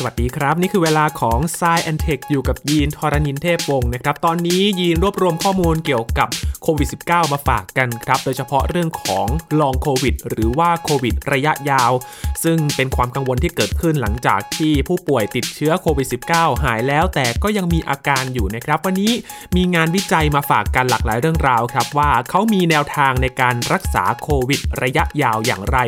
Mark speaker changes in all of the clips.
Speaker 1: สวัสดีครับ นี่คือเวลาของ s ซแอนเทคอยู่กับยีนทรณินเทพวงศ์นะครับ ตอนนี้ยีนรวบรวมข้อมูลเกี่ยวกับโควิด -19 มาฝากกันครับ โดยเฉพาะเรื่องของลองโควิดหรือว่าโควิดระยะยาว ซึ่งเป็นความกังวลที่เกิดขึ้นหลังจากที่ผู้ป่วยติดเชื้อโควิด -19 หายแล้วแต่ก็ยังมีอาการอยู่นะครับ วันนี้มีงานวิจัยมาฝากกันหลากหลายเรื่องราวครับว่าเขามีแนวทางในการรักษาโควิดระยะยาวอย่างไร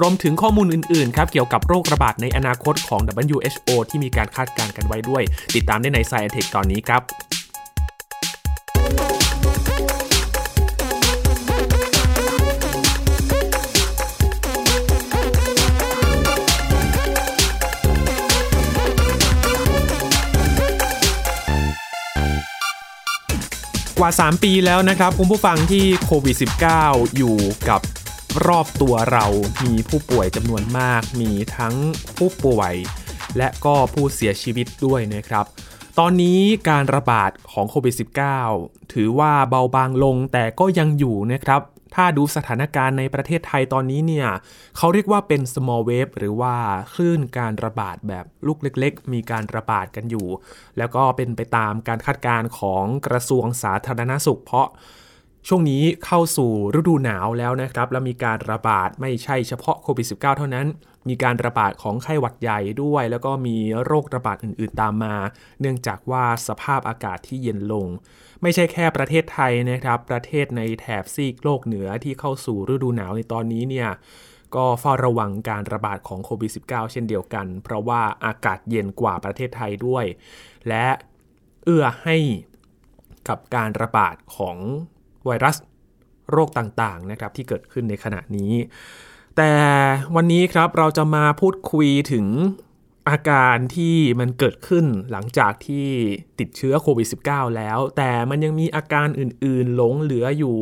Speaker 1: รวมถึงข้อมูลอื่นๆครับเกี่ยวกับโรคระบาดในอนาคตของ WHO ที่มีการคาดการณ์กันไว้ด้วย ติดตามได้ใน Science Tech ตอนนี้ครับ กว่า 3 ปีแล้วนะครับ คุณผู้ฟังที่โควิด -19 อยู่กับรอบตัวเรามีผู้ป่วยจำนวนมาก มีทั้งผู้ป่วย และก็ผู้เสียชีวิตด้วยนะครับ ตอนนี้การระบาดของโควิด -19 ถือว่าเบาบางลงแต่ก็ยังอยู่นะครับ ถ้าดูสถานการณ์ในประเทศไทยตอนนี้เนี่ยเขาเรียกว่าเป็น small wave หรือว่าคลื่นการระบาดแบบลูกเล็ก ๆ มีการระบาดกันอยู่ แล้วก็เป็นไปตามการคาดการณ์ของกระทรวงสาธารณสุข เพราะช่วงนี้เข้าสู่ฤดูหนาวแล้วนะครับ แล้วมีการระบาดไม่ใช่เฉพาะโควิด -19 เท่านั้น มีการระบาดของไข้หวัดใหญ่ด้วย แล้วก็มีโรคระบาดอื่นๆตามมา เนื่องจากว่าสภาพอากาศที่เย็นลง ไม่ใช่แค่ประเทศไทยนะครับ ประเทศในแถบซีกโลกเหนือที่เข้าสู่ฤดูหนาวในตอนนี้เนี่ยก็เฝ้าระวังการระบาดของโควิด -19 เช่นเดียวกัน เพราะว่าอากาศเย็นกว่าประเทศไทยด้วย และเอื้อให้กับการระบาดของไวรัสโรคต่างๆนะครับที่เกิดขึ้นในขณะนี้ แต่วันนี้ครับเราจะมาพูดคุยถึงอาการที่มันเกิดขึ้นหลังจากที่ติดเชื้อโควิด -19 แล้ว แต่มันยังมีอาการอื่นๆ หลงเหลืออยู่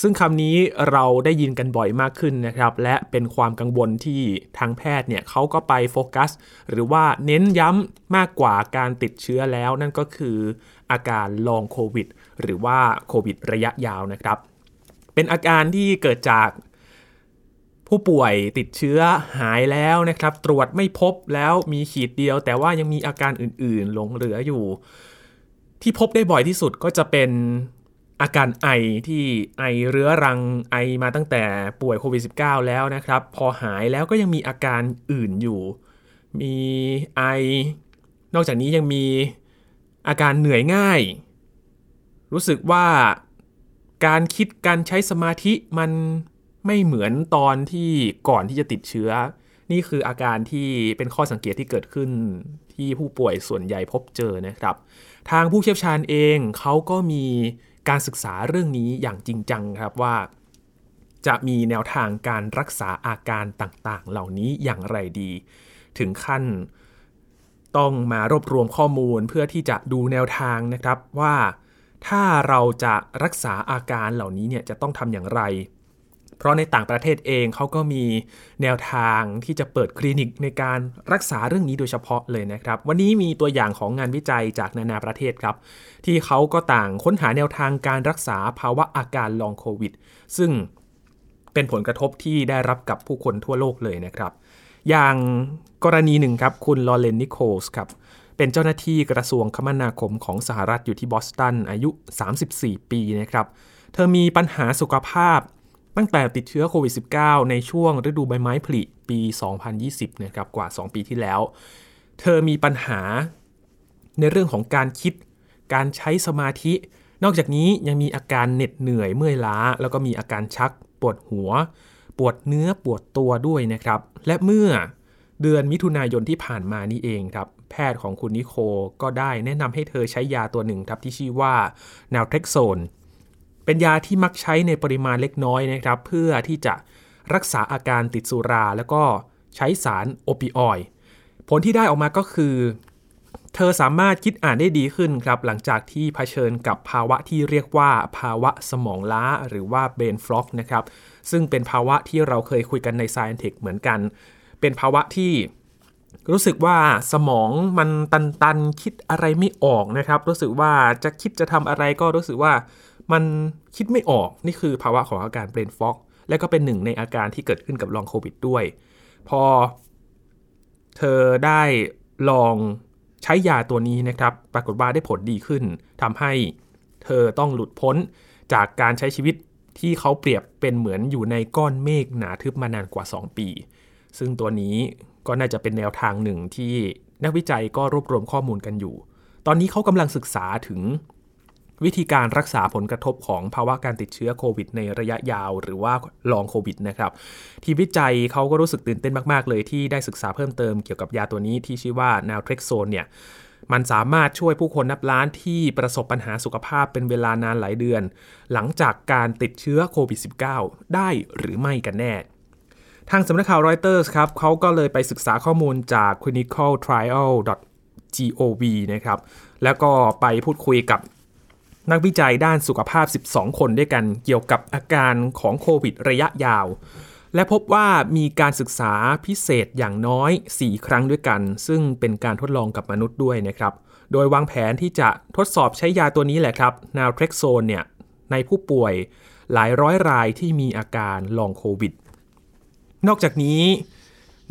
Speaker 1: ซึ่งคำนี้เราได้ยินกันบ่อยมากขึ้นนะครับ และเป็นความกังวลที่ทางแพทย์เนี่ยเขาก็ไปโฟกัส หรือว่าเน้นย้ำมากกว่าการติดเชื้อแล้ว นั่นก็คืออาการลองโควิด หรือว่าโควิดระยะยาวนะครับ เป็นอาการที่เกิดจาก ผู้ป่วยติดเชื้อหายแล้วนะครับ ตรวจไม่พบแล้วมีขีดเดียว แต่ว่ายังมีอาการอื่นๆ หลงเหลืออยู่ ที่พบได้บ่อยที่สุดก็จะเป็นอาการไอที่ไอเรื้อรังไอมาตั้งแต่ป่วยโควิด -19 แล้วนะครับ พอหายแล้วก็ยังมีอาการอื่นอยู่ มีไอ นอกจากนี้ยังมีอาการเหนื่อยง่าย รู้สึกว่าการคิดการใช้สมาธิมัน ไม่เหมือนตอนที่ก่อนที่จะติดเชื้อ นี่คืออาการที่เป็นข้อสังเกตที่เกิดขึ้นที่ผู้ป่วยส่วนใหญ่พบเจอนะครับ ทางผู้เชี่ยวชาญเองเขาก็มีการศึกษาเรื่องนี้อย่างจริงจังครับว่า จะมีแนวทางการรักษาอาการต่างๆ เหล่านี้อย่างไรดี ถึงขั้นต้องมารวบรวมข้อมูลเพื่อที่จะดูแนวทางนะครับว่า ถ้าเราจะรักษาอาการเหล่านี้เนี่ยจะต้องทำอย่างไร เพราะในต่างประเทศเองเขาก็มีแนวทางที่จะเปิดคลินิกในการรักษาเรื่องนี้โดยเฉพาะเลยนะครับ วันนี้มีตัวอย่างของงานวิจัยจากนานาประเทศครับ ที่เขาก็ต่างค้นหาแนวทางการรักษาภาวะอาการลองโควิด ซึ่งเป็นผลกระทบที่ได้รับกับผู้คนทั่วโลกเลยนะครับ อย่างกรณีหนึ่งครับคุณลอเรนนิโคลส์ครับเป็นเจ้าหน้าที่กระทรวงคมนาคมของสหรัฐอยู่ที่บอสตันอายุ 34 ปีนะครับ เธอมีปัญหาสุขภาพ ตั้งแต่ติดเชื้อโควิด -19 ในช่วงฤดูใบไม้ผลิปี 2020นะครับกว่า 2 ปีที่แล้ว เธอมีปัญหาในเรื่องของการคิด การใช้สมาธิ นอกจากนี้ยังมีอาการเหน็ดเหนื่อยเมื่อยล้า แล้วก็มีอาการชักปวดหัว ปวดเนื้อปวดตัวด้วยนะครับ และเมื่อเดือนมิถุนายนที่ผ่านมานี่เองครับ แพทย์ของคุณนิโคก็ได้แนะนำให้เธอใช้ยาตัวหนึ่งครับที่ชื่อว่านาเทคโซน เป็นยาที่มักใช้ในปริมาณเล็กน้อยนะครับ เพื่อที่จะรักษาอาการติดสุรา แล้วก็ใช้สารโอปิออยด์ผลที่ได้ออกมาก็คือ เธอสามารถคิดอ่านได้ดีขึ้นครับ หลังจากที่เผชิญกับภาวะที่เรียกว่าภาวะสมองล้าหรือว่าเบนฟล็อกนะครับ ซึ่งเป็นภาวะที่เราเคยคุยกันใน s c i e n Tech เหมือนกัน เป็นภาวะที่รู้สึกว่าสมองมันตันตันคิดอะไรไม่ออกนะครับ รู้สึกว่าจะคิดจะทำอะไรก็รู้สึกว่า มันคิดไม่ออกนี่คือภาวะของอาการเบรนฟอกและก็เป็นหนึ่งในอาการที่เกิดขึ้นกับลองโควิดด้วย พอเธอได้ลองใช้ยาตัวนี้นะครับ ปรากฏว่าได้ผลดีขึ้นทำให้เธอต้องหลุดพ้นจากการใช้ชีวิตที่เขาเปรียบเป็นเหมือนอยู่ในก้อนเมฆหนาทึบมานานกว่า 2 ปี ซึ่งตัวนี้ก็น่าจะเป็นแนวทางหนึ่งที่นักวิจัยก็รวบรวมข้อมูลกันอยู่ ตอนนี้เขากำลังศึกษาถึง วิธีการรักษาผลกระทบของภาวะการติดเชื้อโควิดในระยะยาวหรือว่าลองโควิดนะครับ ทีมวิจัยเขาก็รู้สึกตื่นเต้นมาก ๆ เลยที่ได้ศึกษาเพิ่มเติมเกี่ยวกับยาตัวนี้ที่ชื่อว่านาเทรกโซนเนี่ยมันสามารถช่วยผู้คนนับล้านที่ประสบปัญหาสุขภาพเป็นเวลานานหลายเดือน หลังจากการติดเชื้อโควิด -19 ได้หรือไม่กันแน่ ทางสำนักข่าวรอยเตอร์สครับเขาก็เลยไปศึกษาข้อมูลจาก clinicaltrial.gov นะครับแล้วก็ไปพูดคุยกับ นักวิจัยด้านสุขภาพ 12 คนด้วยกันเกี่ยวกับอาการของโควิดระยะยาว และพบว่ามีการศึกษาพิเศษอย่างน้อย 4 ครั้งด้วยกัน ซึ่งเป็นการทดลองกับมนุษย์ด้วยนะครับ โดยวางแผนที่จะทดสอบใช้ยาตัวนี้แหละครับ นาเทรกโซนเนี่ยในผู้ป่วยหลายร้อยรายที่มีอาการลองโควิด นอกจากนี้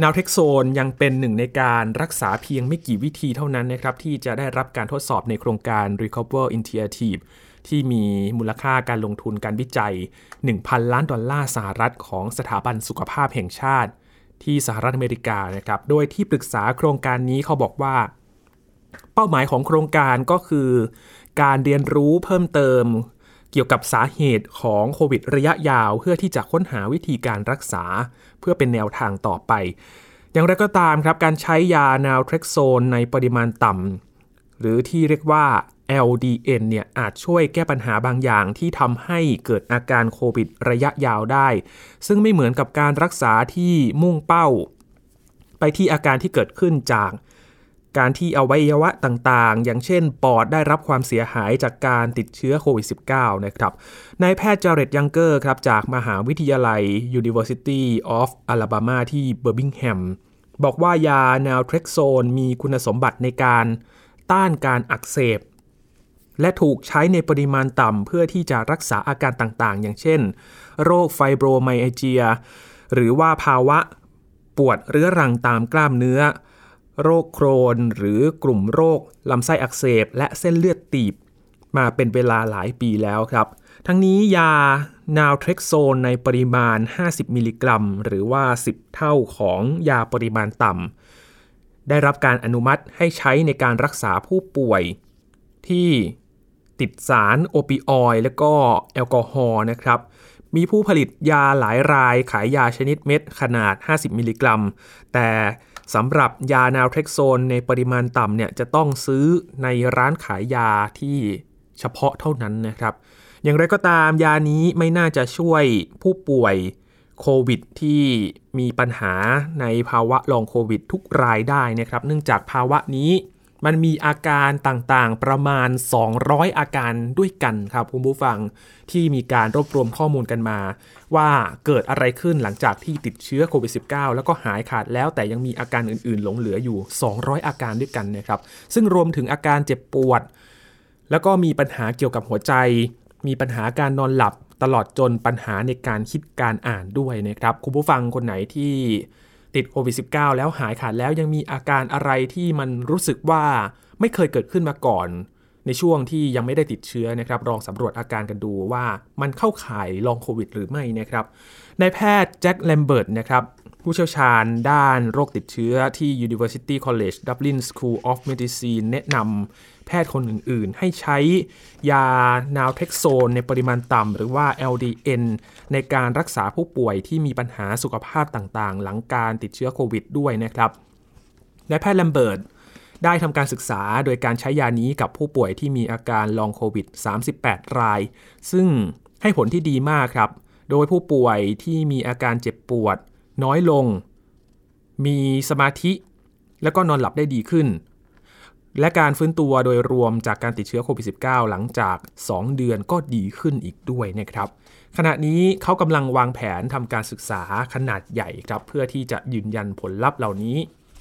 Speaker 1: นาวเทคโซนยังเป็นหนึ่งในการรักษาเพียงไม่กี่วิธีเท่านั้นนะครับที่จะได้รับการทดสอบในโครงการ Recover Initiative ที่มีมูลค่าการลงทุนการวิจัย 1,000 ล้านดอลลาร์สหรัฐของสถาบันสุขภาพแห่งชาติ ที่สหรัฐอเมริกานะครับ โดยที่ปรึกษาโครงการนี้เขาบอกว่า เป้าหมายของโครงการก็คือ การเรียนรู้เพิ่มเติม เกี่ยวกับสาเหตุของโควิดระยะยาวเพื่อที่จะค้นหาวิธีการรักษา เพื่อเป็นแนวทางต่อไป อย่างไรก็ตามครับ การใช้ยานาเทรกโซนในปริมาณต่ำหรือที่เรียกว่า LDN เนี่ยอาจช่วยแก้ปัญหาบางอย่างที่ทำให้เกิดอาการโควิดระยะยาวได้ ซึ่งไม่เหมือนกับการรักษาที่มุ่งเป้า ไปที่อาการที่เกิดขึ้นจาก การที่อวัยวะต่างๆ อย่างเช่นปอดได้รับความเสียหายจากการติดเชื้อโควิด -19 นะครับนายแพทย์จาร์เรตยังเกอร์ครับจากมหาวิทยาลัย University of Alabama ที่เบอร์บิงแฮมบอกว่ายาแนวเทรกโซนมีคุณสมบัติในการต้านการอักเสบ และถูกใช้ในปริมาณต่ำเพื่อที่จะรักษาอาการต่างๆ อย่างเช่น โรคไฟโบรไมเอเจีย หรือว่าภาวะปวดเรื้อรังตามกล้ามเนื้อ โรคโครนหรือกลุ่มโรคลำไส้อักเสบ และเส้นเลือดตีบ มาเป็นเวลาหลายปีแล้วครับ ทั้งนี้ยานาเทรกโซนในปริมาณ 50 มิลลิกรัม หรือว่า 10 เท่าของยาปริมาณต่ำได้รับการอนุมัติให้ใช้ในการรักษาผู้ป่วย ที่ติดสารโอปิออยและก็แอลกอฮอล์นะครับมีผู้ผลิตยาหลายรายขายยาชนิดเม็ดขนาด 50 มิลลิกรัม แต่ สำหรับยานาเทรกโซนในปริมาณต่ำเนี่ยจะต้องซื้อในร้านขายยาที่เฉพาะเท่านั้นนะครับ อย่างไรก็ตามยานี้ไม่น่าจะช่วยผู้ป่วยโควิดที่มีปัญหาในภาวะลองโควิดทุกรายได้นะครับ เนื่องจากภาวะนี้ มันมีอาการต่างๆ ประมาณ 200 อาการด้วยกันครับคุณผู้ฟังที่มีการรวบรวมข้อมูลกันมา ว่าเกิดอะไรขึ้นหลังจากที่ติดเชื้อโควิด -19 แล้วก็หายขาดแล้วแต่ยังมีอาการอื่นๆ หลงเหลืออยู่ 200 อาการด้วยกันนะครับ ซึ่งรวมถึงอาการเจ็บปวด แล้วก็มีปัญหาเกี่ยวกับหัวใจ มีปัญหาการนอนหลับ ตลอดจนปัญหาในการคิดการอ่านด้วยนะครับคุณผู้ฟังคนไหนที่ ติดโควิด -19 แล้วหายขาดแล้วยังมีอาการอะไรที่มันรู้สึกว่าไม่เคยเกิดขึ้นมาก่อน ในช่วงที่ยังไม่ได้ติดเชื้อนะครับลองสำรวจอาการกันดูว่ามันเข้าข่ายลองโควิดหรือไม่นะครับนายแพทย์แจ็คแลมเบิร์ตนะครับ ผู้เชี่ยวชาญด้านโรคติดเชื้อที่ University College Dublin School of Medicine แนะนำแพทย์คนอื่น ๆ ให้ใช้ยานาเทคโซนในปริมาณต่ำหรือว่า LDN ในการรักษาผู้ป่วยที่มีปัญหาสุขภาพต่างๆ หลังการติดเชื้อโควิดด้วยนะครับนายแพทย์แลมเบิร์ตได้ทำการศึกษาโดยการใช้ยานี้กับผู้ป่วยที่มีอาการลองโควิด 38 ราย ซึ่งให้ผลที่ดีมากครับ โดยผู้ป่วยที่มีอาการเจ็บปวด น้อยลง มีสมาธิ แล้วก็นอนหลับได้ดีขึ้น และการฟื้นตัวโดยรวมจากการติดเชื้อโควิด -19 หลังจาก 2 เดือนก็ดีขึ้นอีกด้วยนะครับ ขณะนี้เขากำลังวางแผนทำการศึกษาขนาดใหญ่ครับเพื่อที่จะยืนยันผลลัพธ์เหล่านี้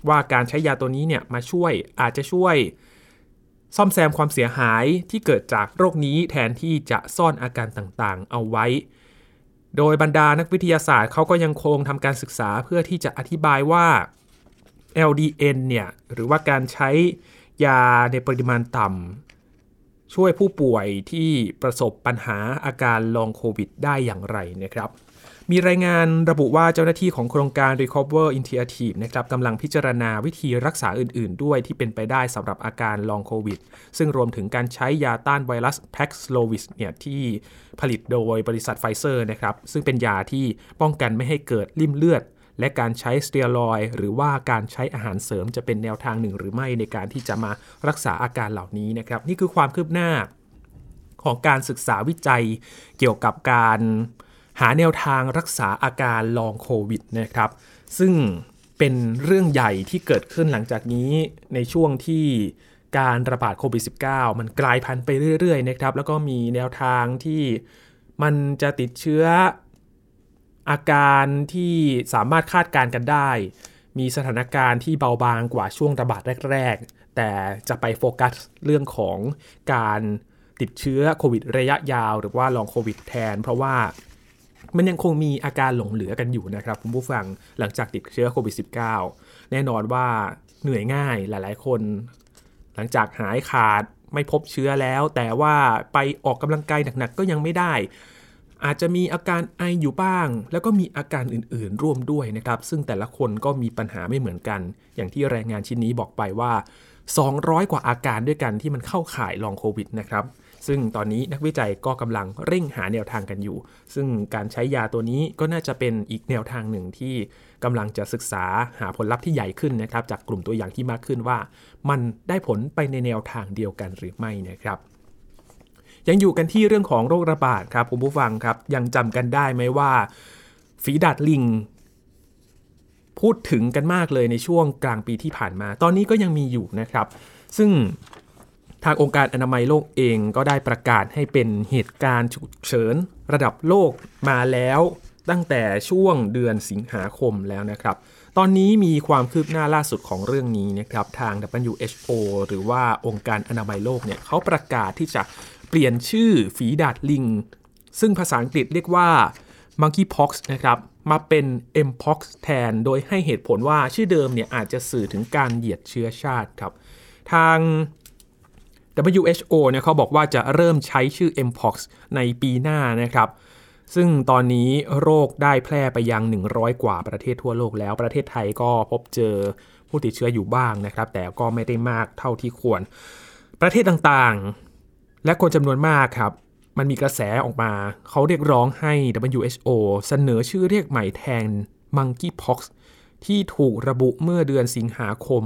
Speaker 1: ว่าการใช้ยาตัวนี้เนี่ยมาช่วยอาจจะช่วยซ่อมแซมความเสียหายที่เกิดจากโรคนี้แทนที่จะซ่อนอาการต่างๆ เอาไว้ โดยบรรดานักวิทยาศาสตร์เขาก็ยังคงทำการศึกษาเพื่อที่จะอธิบายว่า LDN เนี่ยหรือว่าการใช้ยาในปริมาณต่ำช่วยผู้ป่วยที่ประสบปัญหาอาการลองโควิดได้อย่างไรนะครับ มีรายงานระบุว่าเจ้าหน้าที่ของโครงการ Recover Initiative นะครับกำลังพิจารณาวิธีรักษาอื่น ๆ ด้วยที่เป็นไปได้สำหรับอาการลองโควิด ซึ่งรวมถึงการใช้ยาต้านไวรัส Paxlovid เนี่ยที่ผลิตโดยบริษัทไฟเซอร์นะครับซึ่งเป็นยาที่ป้องกันไม่ให้เกิดริ่มเลือด และการใช้สเตียรอยหรือว่าการใช้อาหารเสริมจะเป็นแนวทางหนึ่งหรือไม่ในการที่จะมารักษาอาการเหล่านี้นะครับนี่คือความคืบหน้าของการศึกษาวิจัยเกี่ยวกับการ หาแนวทางรักษาอาการลองโควิดนะครับ ซึ่งเป็นเรื่องใหญ่ที่เกิดขึ้นหลังจากนี้ในช่วงที่การระบาดโควิด -19 มันกลายพันธุ์ไปเรื่อยๆนะครับ แล้วก็มีแนวทางที่มันจะติดเชื้ออาการที่สามารถคาดการณ์กันได้ มีสถานการณ์ที่เบาบางกว่าช่วงระบาดแรก ๆ แต่จะไปโฟกัสเรื่องของการติดเชื้อโควิดระยะยาว หรือว่าลองโควิดแทน เพราะว่า มันยังคงมีอาการหลงเหลือกันอยู่นะครับคุณผู้ฟังหลังจากติดเชื้อโควิด -19 แน่นอนว่าเหนื่อยง่ายหลาย ๆ คน หลังจากหายขาดไม่พบเชื้อแล้ว แต่ว่าไปออกกำลังกายหนัก ๆ ก็ยังไม่ได้ อาจจะมีอาการไออยู่บ้าง แล้วก็มีอาการอื่น ๆ ร่วมด้วยนะครับ ซึ่งแต่ละคนก็มีปัญหาไม่เหมือนกัน อย่างที่รายงานชิ้นนี้บอกไปว่า 200 กว่าอาการด้วยกันที่มันเข้าข่ายลองโควิดนะครับ ซึ่งตอนนี้นักวิจัยก็กำลังเร่งหาแนวทางกันอยู่ ซึ่งการใช้ยาตัวนี้ก็น่าจะเป็นอีกแนวทางหนึ่งที่กำลังจะศึกษาหาผลลัพธ์ที่ใหญ่ขึ้นนะครับ จากกลุ่มตัวอย่างที่มากขึ้นว่า มันได้ผลไปในแนวทางเดียวกันหรือไม่นะครับยังอยู่กันที่เรื่องของโรคระบาดครับคุณผู้ฟังครับ ยังจำกันได้ไหมว่า ฝีดาดลิง พูดถึงกันมากเลยในช่วงกลางปีที่ผ่านมา ตอนนี้ก็ยังมีอยู่นะครับ ซึ่ง ทางองค์การอนามัยโลกเองก็ได้ประกาศให้เป็นเหตุการณ์ฉุกเฉินระดับโลกมาแล้วตั้งแต่ช่วงเดือนสิงหาคมแล้วนะครับ ตอนนี้มีความคืบหน้าล่าสุดของเรื่องนี้นะครับ ทาง WHO หรือว่าองค์การอนามัยโลกเนี่ยเขาประกาศที่จะเปลี่ยนชื่อฝีดาดลิง ซึ่งภาษาอังกฤษเรียกว่า monkeypox นะครับ มาเป็น mpox แทน โดยให้เหตุผลว่าชื่อเดิมเนี่ยอาจจะสื่อถึงการเหยียดเชื้อชาติครับ ทาง WHO เนี่ยเขาบอกว่าจะเริ่มใช้ชื่อ mpox ในปีหน้านะครับ ซึ่งตอนนี้โรคได้แพร่ไปยัง 100 กว่าประเทศทั่วโลกแล้ว ประเทศไทยก็พบเจอผู้ติดเชื้ออยู่บ้างนะครับ แต่ก็ไม่ได้มากเท่าที่ควร ประเทศต่างๆ และคนจำนวนมากครับมันมีกระแสออกมา เขาเรียกร้องให้ WHO เสนอชื่อเรียกใหม่แทน monkeypox ที่ถูกระบุเมื่อเดือนสิงหาคม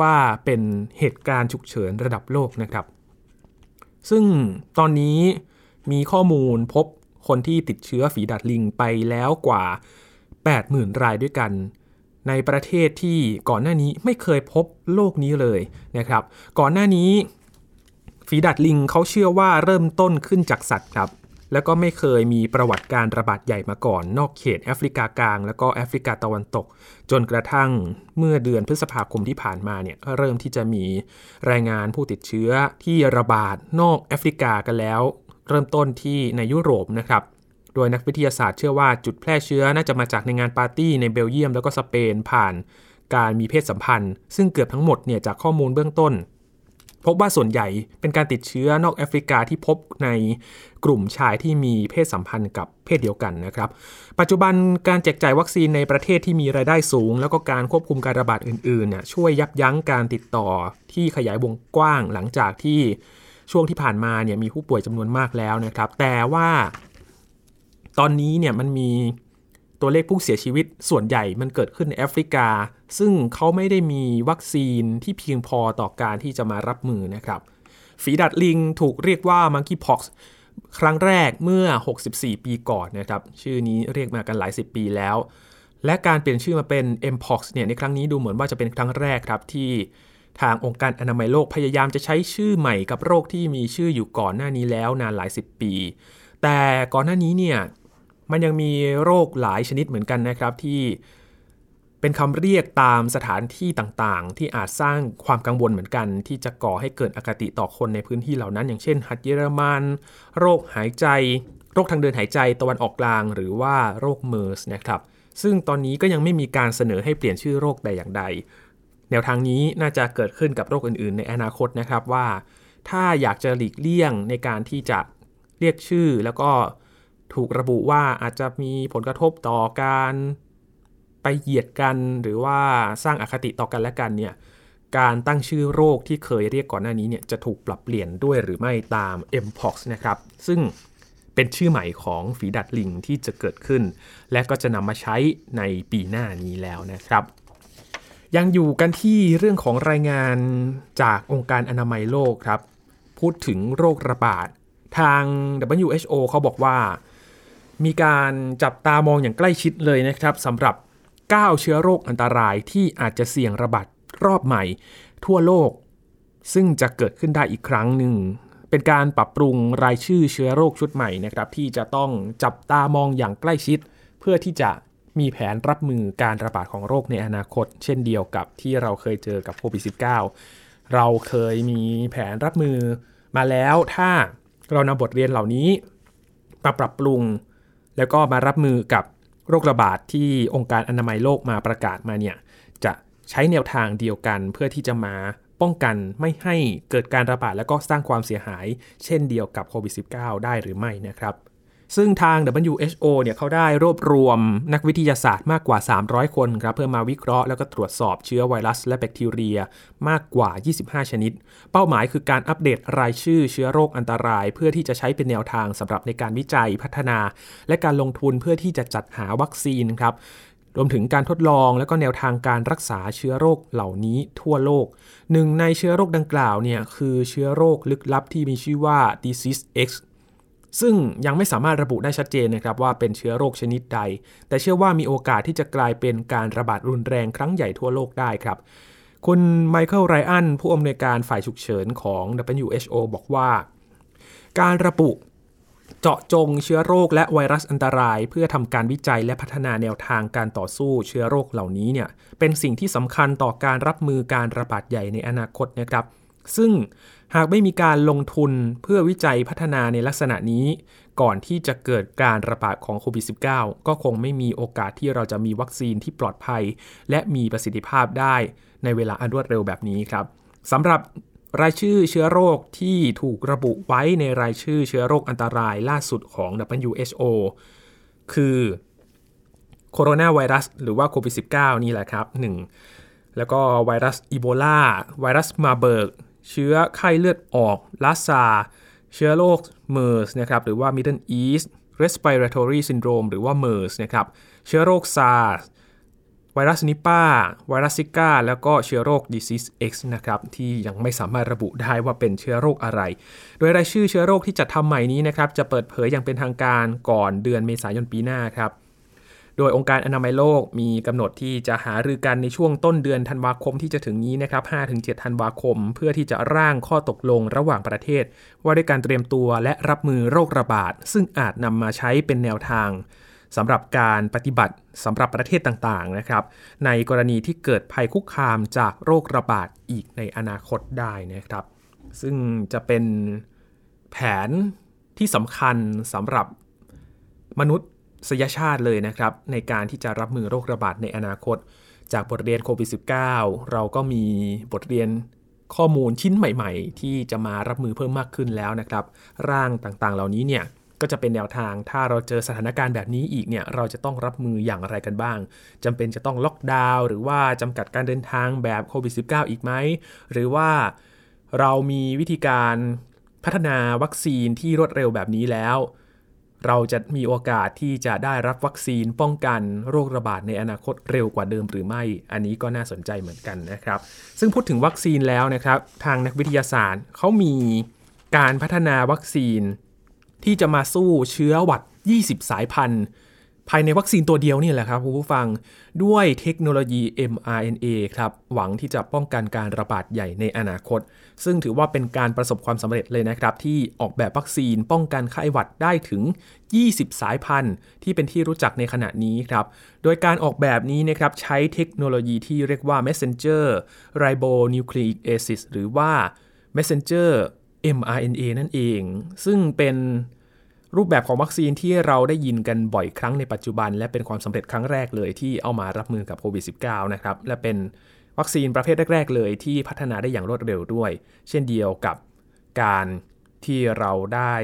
Speaker 1: ว่าเป็นเหตุการณ์ฉุกเฉินระดับโลกนะครับ ซึ่งตอนนี้มีข้อมูลพบคนที่ติดเชื้อฝีดาดลิงไปแล้วกว่า 80,000 รายด้วยกัน ในประเทศที่ก่อนหน้านี้ไม่เคยพบโลกนี้เลยนะครับ ก่อนหน้านี้ฝีดาดลิงเขาเชื่อว่าเริ่มต้นขึ้นจากสัตว์ครับ แล้วก็ไม่เคยมีประวัติการระบาดใหญ่มาก่อน นอกเขตแอฟริกากลาง แล้วก็แอฟริกาตะวันตก จนกระทั่งเมื่อเดือนพฤษภาคมที่ผ่านมาเนี่ยเริ่มที่จะมีรายงานผู้ติดเชื้อที่ระบาดนอกแอฟริกากันแล้ว เริ่มต้นที่ในยุโรปนะครับโดยนักวิทยาศาสตร์เชื่อว่าจุดแพร่เชื้อน่าจะมาจากในงานปาร์ตี้ในเบลเยียมแล้วก็สเปนผ่านการมีเพศสัมพันธ์ ซึ่งเกือบทั้งหมดเนี่ยจากข้อมูลเบื้องต้น พบว่าส่วนใหญ่เป็นการติดเชื้อนอกแอฟริกาที่พบในกลุ่มชายที่มีเพศสัมพันธ์กับเพศเดียวกันนะครับ ปัจจุบันการแจกจ่ายวัคซีนในประเทศที่มีรายได้สูง แล้วก็การควบคุมการระบาดอื่นๆน่ช่วยยับยั้งการติดต่อที่ขยายวงกว้างหลังจากที่ช่วงที่ผ่านมาเนี่ยมีผู้ป่วยจำนวนมากแล้วนะครับ แต่ว่าตอนนี้เนี่ยมันมีตัวเลขผู้เสียชีวิตส่วนใหญ่มันเกิดขึ้นในแอฟริกา ซึ่งเขาไม่ได้มีวัคซีนที่เพียงพอต่อการที่จะมารับมือนะครับ ฝีดัดลิงถูกเรียกว่า monkeypox ครั้งแรกเมื่อ 64 ปีก่อนนะครับ ชื่อนี้เรียกมากันหลายสิบปีแล้ว และการเปลี่ยนชื่อมาเป็น mpox เนี่ยในครั้งนี้ดูเหมือนว่าจะเป็นครั้งแรกครับที่ทางองค์การอนามัยโลกพยายามจะใช้ชื่อใหม่กับโรคที่มีชื่ออยู่ก่อนหน้านี้แล้วนานหลายสิบปี แต่ก่อนหน้านี้เนี่ยมันยังมีโรคหลายชนิดเหมือนกันนะครับที่ เป็นคำเรียกตามสถานที่ต่างๆ ที่อาจสร้างความกังวลเหมือนกัน ที่จะก่อให้เกิดอคติต่อคนในพื้นที่เหล่านั้น อย่างเช่น หัดเยอรมัน โรคหายใจ โรคทางเดินหายใจตะวันออกกลาง หรือว่าโรคเมอร์สนะครับ ซึ่งตอนนี้ก็ยังไม่มีการเสนอให้เปลี่ยนชื่อโรคใดอย่างใด แนวทางนี้น่าจะเกิดขึ้นกับโรคอื่น ๆ ในอนาคตนะครับว่า ถ้าอยากจะหลีกเลี่ยงในการที่จะเรียกชื่อแล้วก็ถูกระบุว่าอาจจะมีผลกระทบต่อการ เหยียดกันหรือว่าสร้างอคติต่อกันและกันเนี่ยการตั้งชื่อโรคที่เคยเรียกก่อนหน้านี้เนี่ยจะถูกปรับเปลี่ยนด้วยหรือไม่ตาม mpox นะครับ ซึ่งเป็นชื่อใหม่ของฝีดัดลิงที่จะเกิดขึ้น และก็จะนำมาใช้ในปีหน้านี้แล้วนะครับ ยังอยู่กันที่เรื่องของรายงานจากองค์การอนามัยโลกครับ พูดถึงโรคระบาด ทาง WHO เขาบอกว่า มีการจับตามองอย่างใกล้ชิดเลยนะครับสำหรับ 9 เชื้อโรคอันตรายที่อาจจะเสี่ยงระบาดรอบใหม่ ทั่วโลก ซึ่งจะเกิดขึ้นได้อีกครั้งหนึ่ง เป็นการปรับปรุงรายชื่อเชื้อโรคชุดใหม่นะครับ ที่จะต้องจับตามองอย่างใกล้ชิด เพื่อที่จะมีแผนรับมือการระบาดของโรคในอนาคต เช่นเดียวกับที่เราเคยเจอกับโควิด -19 เราเคยมีแผนรับมือมาแล้วถ้าเรานำบทเรียนเหล่านี้มาปรับปรุง แล้วก็มารับมือกับ โรคระบาดที่องค์การอนามัยโลกมาประกาศมาเนี่ยจะใช้แนวทางเดียวกันเพื่อที่จะมาป้องกันไม่ให้เกิดการระบาด และก็สร้างความเสียหาย เช่นเดียวกับโควิด -19 ได้หรือไม่นะครับ ซึ่งทาง WHO เนี่ยเขาได้รวบรวมนักวิทยาศาสตร์มากกว่า 300 คนครับเพื่อมาวิเคราะห์แล้วก็ตรวจสอบเชื้อไวรัสและแบคทีเรียมากกว่า 25 ชนิด เป้าหมายคือการอัปเดตรายชื่อเชื้อโรคอันตราย เพื่อที่จะใช้เป็นแนวทางสำหรับในการวิจัยพัฒนา และการลงทุนเพื่อที่จะจัดหาวัคซีนครับรวมถึงการทดลองและก็แนวทางการรักษาเชื้อโรคเหล่านี้ทั่วโลก หนึ่งในเชื้อโรคดังกล่าวเนี่ยคือเชื้อโรคลึกลับที่มีชื่อว่า disease X ซึ่งยังไม่สามารถระบุได้ชัดเจนนะครับว่าเป็นเชื้อโรคชนิดใด แต่เชื่อว่ามีโอกาสที่จะกลายเป็นการระบาดรุนแรงครั้งใหญ่ทั่วโลกได้ครับ คุณไมเคิลไรอันผู้อำนวยการฝ่ายฉุกเฉินของ WHO บอกว่า การระบุเจาะจงเชื้อโรคและไวรัสอันตราย เพื่อทำการวิจัยและพัฒนาแนวทางการต่อสู้เชื้อโรคเหล่านี้เนี่ยเป็นสิ่งที่สำคัญต่อการรับมือการระบาดใหญ่ในอนาคตนะครับ ซึ่ง หากไม่มีการลงทุนเพื่อวิจัยพัฒนาในลักษณะนี้ ก่อนที่จะเกิดการระบาดของโควิด -19 ก็คงไม่มีโอกาสที่เราจะมีวัคซีนที่ปลอดภัย และมีประสิทธิภาพได้ในเวลาอันรวดเร็วแบบนี้ครับสำหรับรายชื่อเชื้อโรคที่ถูกระบุไว้ในรายชื่อเชื้อโรคอันตรายล่าสุดของ WHO คือโคโรนาไวรัสหรือว่าโควิด -19 นี่แหละครับ 1. แล้วก็ไวรัสอีโบลาไวรัสมาเบิร์ก เชื้อไข้เลือดออกลาซา เชื้อโรคเมอร์สนะครับหรือว่า Middle East Respiratory Syndrome หรือว่า MERS นะครับเชื้อโรคซาร์ไวรัสนิปาไวรัสซิก้า แล้วก็เชื้อโรค disease X นะครับที่ยังไม่สามารถระบุได้ว่าเป็นเชื้อโรคอะไร โดยรายชื่อเชื้อโรคที่จัดทำใหม่นี้นะครับจะเปิดเผยอย่างเป็นทางการก่อนเดือนเมษายนปีหน้าครับ โดยองค์การอนามัยโลกมีกำหนดที่จะหารือกันในช่วงต้นเดือนธันวาคมที่จะถึงนี้นะครับ 5-7 ธันวาคม เพื่อที่จะร่างข้อตกลงระหว่างประเทศ ว่าด้วยการเตรียมตัวและรับมือโรคระบาด ซึ่งอาจนำมาใช้เป็นแนวทางสำหรับการปฏิบัติสำหรับประเทศต่างๆนะครับ ในกรณีที่เกิดภัยคุกคามจากโรคระบาดอีกในอนาคตได้นะครับ ซึ่งจะเป็นแผนที่สำคัญสำหรับมนุษย์ ชาติเลยนะครับ ในการที่จะรับมือโรคระบาดในอนาคต จากบทเรียนโควิด -19 เราก็มีบทเรียนข้อมูลชิ้นใหม่ๆ ที่จะมารับมือเพิ่มมากขึ้นแล้วนะครับ ร่างต่างๆ เหล่านี้เนี่ยก็จะเป็นแนวทาง ถ้าเราเจอสถานการณ์แบบนี้อีกเนี่ย เราจะต้องรับมืออย่างไรกันบ้างจำเป็นจะต้องล็อกดาวน์หรือว่าจำกัดการเดินทางแบบโควิด -19 อีกไหม หรือว่าเรามีวิธีการพัฒนาวัคซีนที่รวดเร็วแบบนี้แล้ว เราจะมีโอกาสที่จะได้รับวัคซีนป้องกันโรคระบาดในอนาคตเร็วกว่าเดิมหรือไม่ อันนี้ก็น่าสนใจเหมือนกันนะครับ ซึ่งพูดถึงวัคซีนแล้วนะครับ ทางนักวิทยาศาสตร์เขามีการพัฒนาวัคซีนที่จะมาสู้เชื้อหวัด 20 สายพันธุ์ ภายในวัคซีนตัวเดียวนี่แหละครับคุณผู้ฟังด้วยเทคโนโลยี mRNA ครับหวังที่จะป้องกันการระบาดใหญ่ในอนาคต ซึ่งถือว่าเป็นการประสบความสำเร็จเลยนะครับ ที่ออกแบบวัคซีนป้องกันไข้หวัดได้ถึง 20 สายพันธุ์ ที่เป็นที่รู้จักในขณะนี้ครับ โดยการออกแบบนี้นะครับใช้เทคโนโลยีที่เรียกว่า messenger ribonucleic acid หรือว่า messenger mRNA นั่นเอง ซึ่งเป็น รูปแบบของวัคซีนที่เราได้ยินกันบ่อยครั้งในปัจจุบัน และเป็นความสำเร็จครั้งแรกเลยที่เอามารับมือกับโควิด -19 นะครับและเป็นวัคซีนประเภทแรก ๆ เลยที่พัฒนาได้อย่างรวดเร็วด้วย เช่นเดียวกับการที่เราได้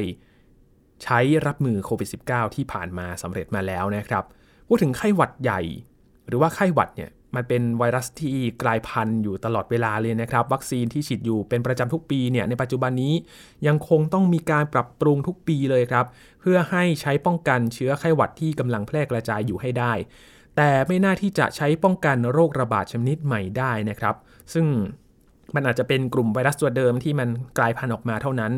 Speaker 1: ใช้รับมือโควิด -19 ที่ผ่านมาสำเร็จมาแล้วนะครับ พูดถึงไข้หวัดใหญ่ หรือว่าไข้หวัดเนี่ย มันเป็นไวรัสที่กลายพันธุ์อยู่ตลอดเวลาเลยนะครับ วัคซีนที่ฉีดอยู่เป็นประจำทุกปีเนี่ยในปัจจุบันนี้ยังคงต้องมีการปรับปรุงทุกปีเลยครับ เพื่อให้ใช้ป้องกันเชื้อไข้หวัดที่กำลังแพร่กระจายอยู่ให้ได้ แต่ไม่น่าที่จะใช้ป้องกันโรคระบาดชนิดใหม่ได้นะครับ ซึ่งมันอาจจะเป็นกลุ่มไวรัสตัวเดิมที่มันกลายพันธุ์ออกมาเท่านั้น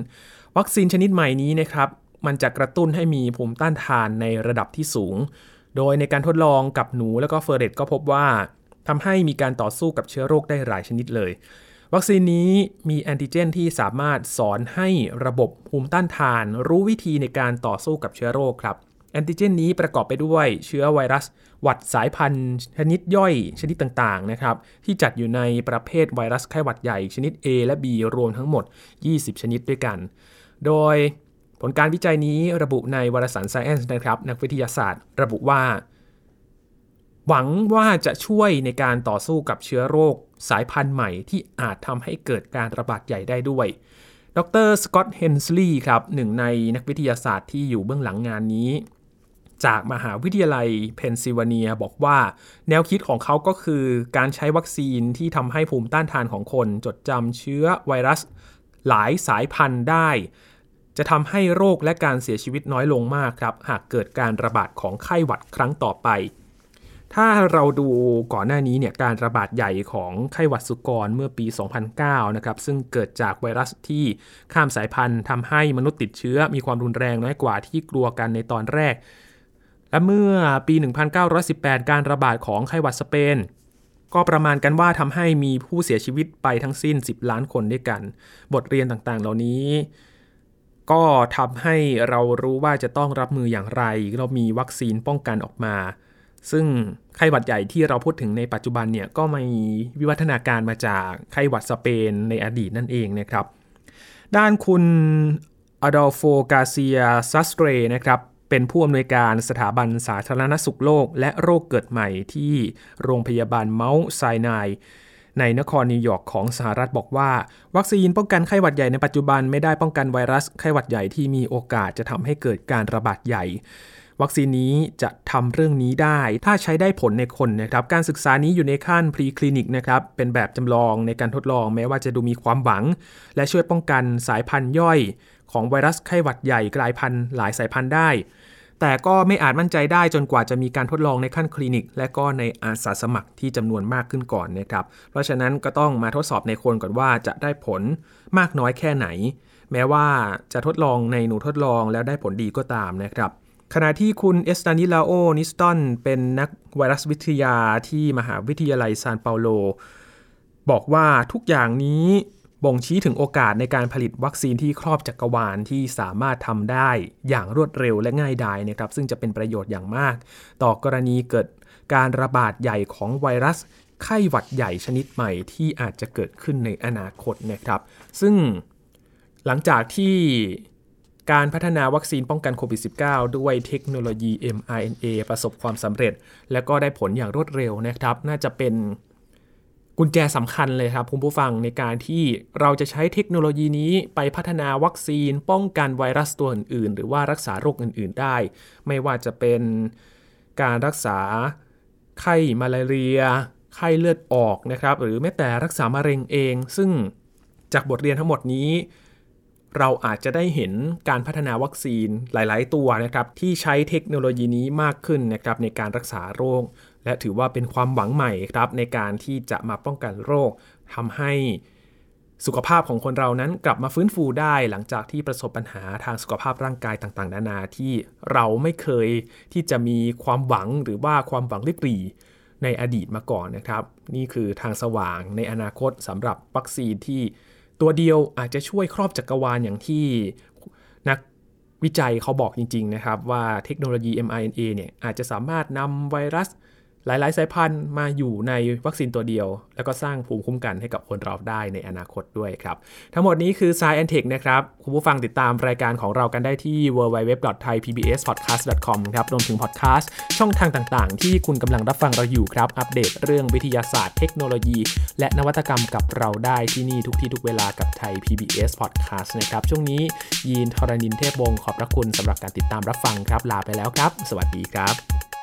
Speaker 1: วัคซีนชนิดใหม่นี้นะครับมันจะกระตุ้นให้มีภูมิต้านทานในระดับที่สูง โดยในการทดลองกับหนูแล้วก็เฟอร์เรตก็พบว่า ทำให้มีการต่อสู้กับเชื้อโรคได้หลายชนิดเลย วัคซีนนี้มีแอนติเจนที่สามารถสอนให้ระบบภูมิต้านทาน รู้วิธีในการต่อสู้กับเชื้อโรคครับแอนติเจนนี้ประกอบไปด้วยเชื้อไวรัส หวัดสายพันธุ์ ชนิดย่อยชนิดต่างๆนะครับที่จัดอยู่ในประเภทไวรัสไข้หวัดใหญ่ ชนิด A และ B รวมทั้งหมด 20 ชนิดด้วยกัน โดยผลการวิจัยนี้ระบุในวารสาร Science นะครับ นักวิทยาศาสตร์ ระบุว่า หวังว่าจะช่วยในการต่อสู้กับเชื้อโรคสายพันธุ์ใหม่ที่อาจทำให้เกิดการระบาดใหญ่ได้ด้วย ดรสกอตเฮนสลีย์ครับหนึ่งในนักวิทยาศาสตร์ที่อยู่เบื้องหลังงานนี้ จากมหาวิทยาลัยเพนซิลเวเนียบอกว่า แนวคิดของเขาก็คือการใช้วัคซีนที่ทำให้ภูมิต้านทานของคนจดจำเชื้อไวรัสหลายสายพันธุ์ได้ จะทำให้โรคและการเสียชีวิตน้อยลงมากครับ หากเกิดการระบาดของไข้หวัดครั้งต่อไป ถ้าเราดูก่อนหน้านี้เนี่ยการระบาดใหญ่ของไข้หวัดสุกรเมื่อปี 2009 นะครับ ซึ่งเกิดจากไวรัสที่ข้ามสายพันธุ์ทำให้มนุษย์ติดเชื้อมีความรุนแรงน้อยกว่าที่กลัวกันในตอนแรก และเมื่อปี 1918 การระบาดของไข้หวัดสเปน ก็ประมาณกันว่าทำให้มีผู้เสียชีวิตไปทั้งสิ้น 10 ล้านคนด้วยกัน บทเรียนต่างๆ เหล่านี้ก็ทำให้เรารู้ว่าจะต้องรับมืออย่างไร เรามีวัคซีนป้องกันออกมา ซึ่งไข้หวัดใหญ่ที่เราพูดถึงในปัจจุบันเนี่ยก็มีวิวัฒนาการมาจากไข้หวัดสเปนในอดีตนั่นเองนะครับ ด้านคุณอดอลโฟกาเซียซัสเรนะครับเป็นผู้อำนวยการสถาบันสาธารณสุขโลก และโรคเกิดใหม่ที่โรงพยาบาลเมาท์ไซนายในนครนิวยอร์กของสหรัฐบอกว่า วัคซีนป้องกันไข้หวัดใหญ่ในปัจจุบันไม่ได้ป้องกันไวรัสไข้หวัดใหญ่ที่มีโอกาสจะทำให้เกิดการระบาดใหญ่ วัคซีนนี้จะทำเรื่องนี้ได้ ถ้าใช้ได้ผลในคนนะครับ การศึกษานี้อยู่ในขั้นพรีคลินิกนะครับ เป็นแบบจำลองในการทดลองแม้ว่าจะดูมีความหวัง และช่วยป้องกันสายพันธุ์ย่อย ของไวรัสไข้หวัดใหญ่กลายพันธุ์หลายสายพันธุ์ได้ แต่ก็ไม่อาจมั่นใจได้จนกว่าจะมีการทดลองในขั้นคลินิก และก็ในอาสาสมัครที่จำนวนมากขึ้นก่อนนะครับ เพราะฉะนั้นก็ต้องมาทดสอบในคนก่อนว่าจะได้ผลมากน้อยแค่ไหน แม้ว่าจะทดลองในหนูทดลองแล้วได้ผลดีก็ตามนะครับ ขณะที่คุณเอสตานิลาโอนิสตันเป็นนักไวรัสวิทยาที่มหาวิทยาลัยซานเปาโล บอกว่าทุกอย่างนี้บ่งชี้ถึงโอกาสในการผลิตวัคซีนที่ครอบจักรวาลที่สามารถทำได้อย่างรวดเร็วและง่ายดายนะครับ ซึ่งจะเป็นประโยชน์อย่างมาก ต่อกรณีเกิดการระบาดใหญ่ของไวรัสไข้หวัดใหญ่ชนิดใหม่ที่อาจจะเกิดขึ้นในอนาคตนะครับ ซึ่งหลังจากที่ การพัฒนาวัคซีนป้องกันโควิด -19 ด้วยเทคโนโลยี mRNA ประสบความสำเร็จ และก็ได้ผลอย่างรวดเร็วนะครับ น่าจะเป็นกุญแจสำคัญเลยครับคุณผู้ฟังในการที่เราจะใช้เทคโนโลยีนี้ไปพัฒนาวัคซีนป้องกันไวรัสตัวอื่น ๆ หรือว่ารักษาโรคอื่น ๆ ได้ ไม่ว่าจะเป็นการรักษาไข้มาลาเรีย ไข้เลือดออกนะครับ หรือแม้แต่รักษามะเร็งเอง ซึ่งจากบทเรียนทั้งหมดนี้ เราอาจจะได้เห็นการพัฒนาวัคซีนหลาย ๆ ตัวนะครับที่ใช้เทคโนโลยีนี้มากขึ้นนะครับในการรักษาโรค และถือว่าเป็นความหวังใหม่ครับในการที่จะมาป้องกันโรคทำให้สุขภาพของคนเรานั้นกลับมาฟื้นฟูได้หลังจากที่ประสบปัญหาทางสุขภาพร่างกายต่างๆ นานาที่เราไม่เคยที่จะมีความหวังหรือว่าความหวังริบหรี่ในอดีตมาก่อนนะครับ นี่คือทางสว่างในอนาคตสำหรับวัคซีนที่ ตัวเดียวอาจจะช่วยครอบจักรวาลอย่างที่นักวิจัยเขาบอกจริง ๆ นะครับ ว่าเทคโนโลยี mRNA เนี่ยอาจจะสามารถนำไวรัส หลาย ๆ สายพันธุ์มาอยู่ในวัคซีนตัวเดียว แล้วก็สร้างภูมิคุ้มกันให้กับคนเราได้ในอนาคตด้วยครับ ทั้งหมดนี้คือ Science and Tech นะครับ คุณผู้ฟังติดตามรายการของเรากันได้ที่ www.thaipbspodcast.com ครับรวมถึงพอดแคสต์ช่องทางต่างๆ ที่คุณกำลังรับฟังเราอยู่ครับ อัปเดตเรื่องวิทยาศาสตร์เทคโนโลยี และนวัตกรรมกับเราได้ที่นี่ทุกที่ทุกเวลากับไทย PBS Podcast นะครับช่วงนี้ยีนทรณินเทพวงศ์ขอบพระคุณสำหรับการติดตามรับฟังครับลาไปแล้วครับ สวัสดีครับ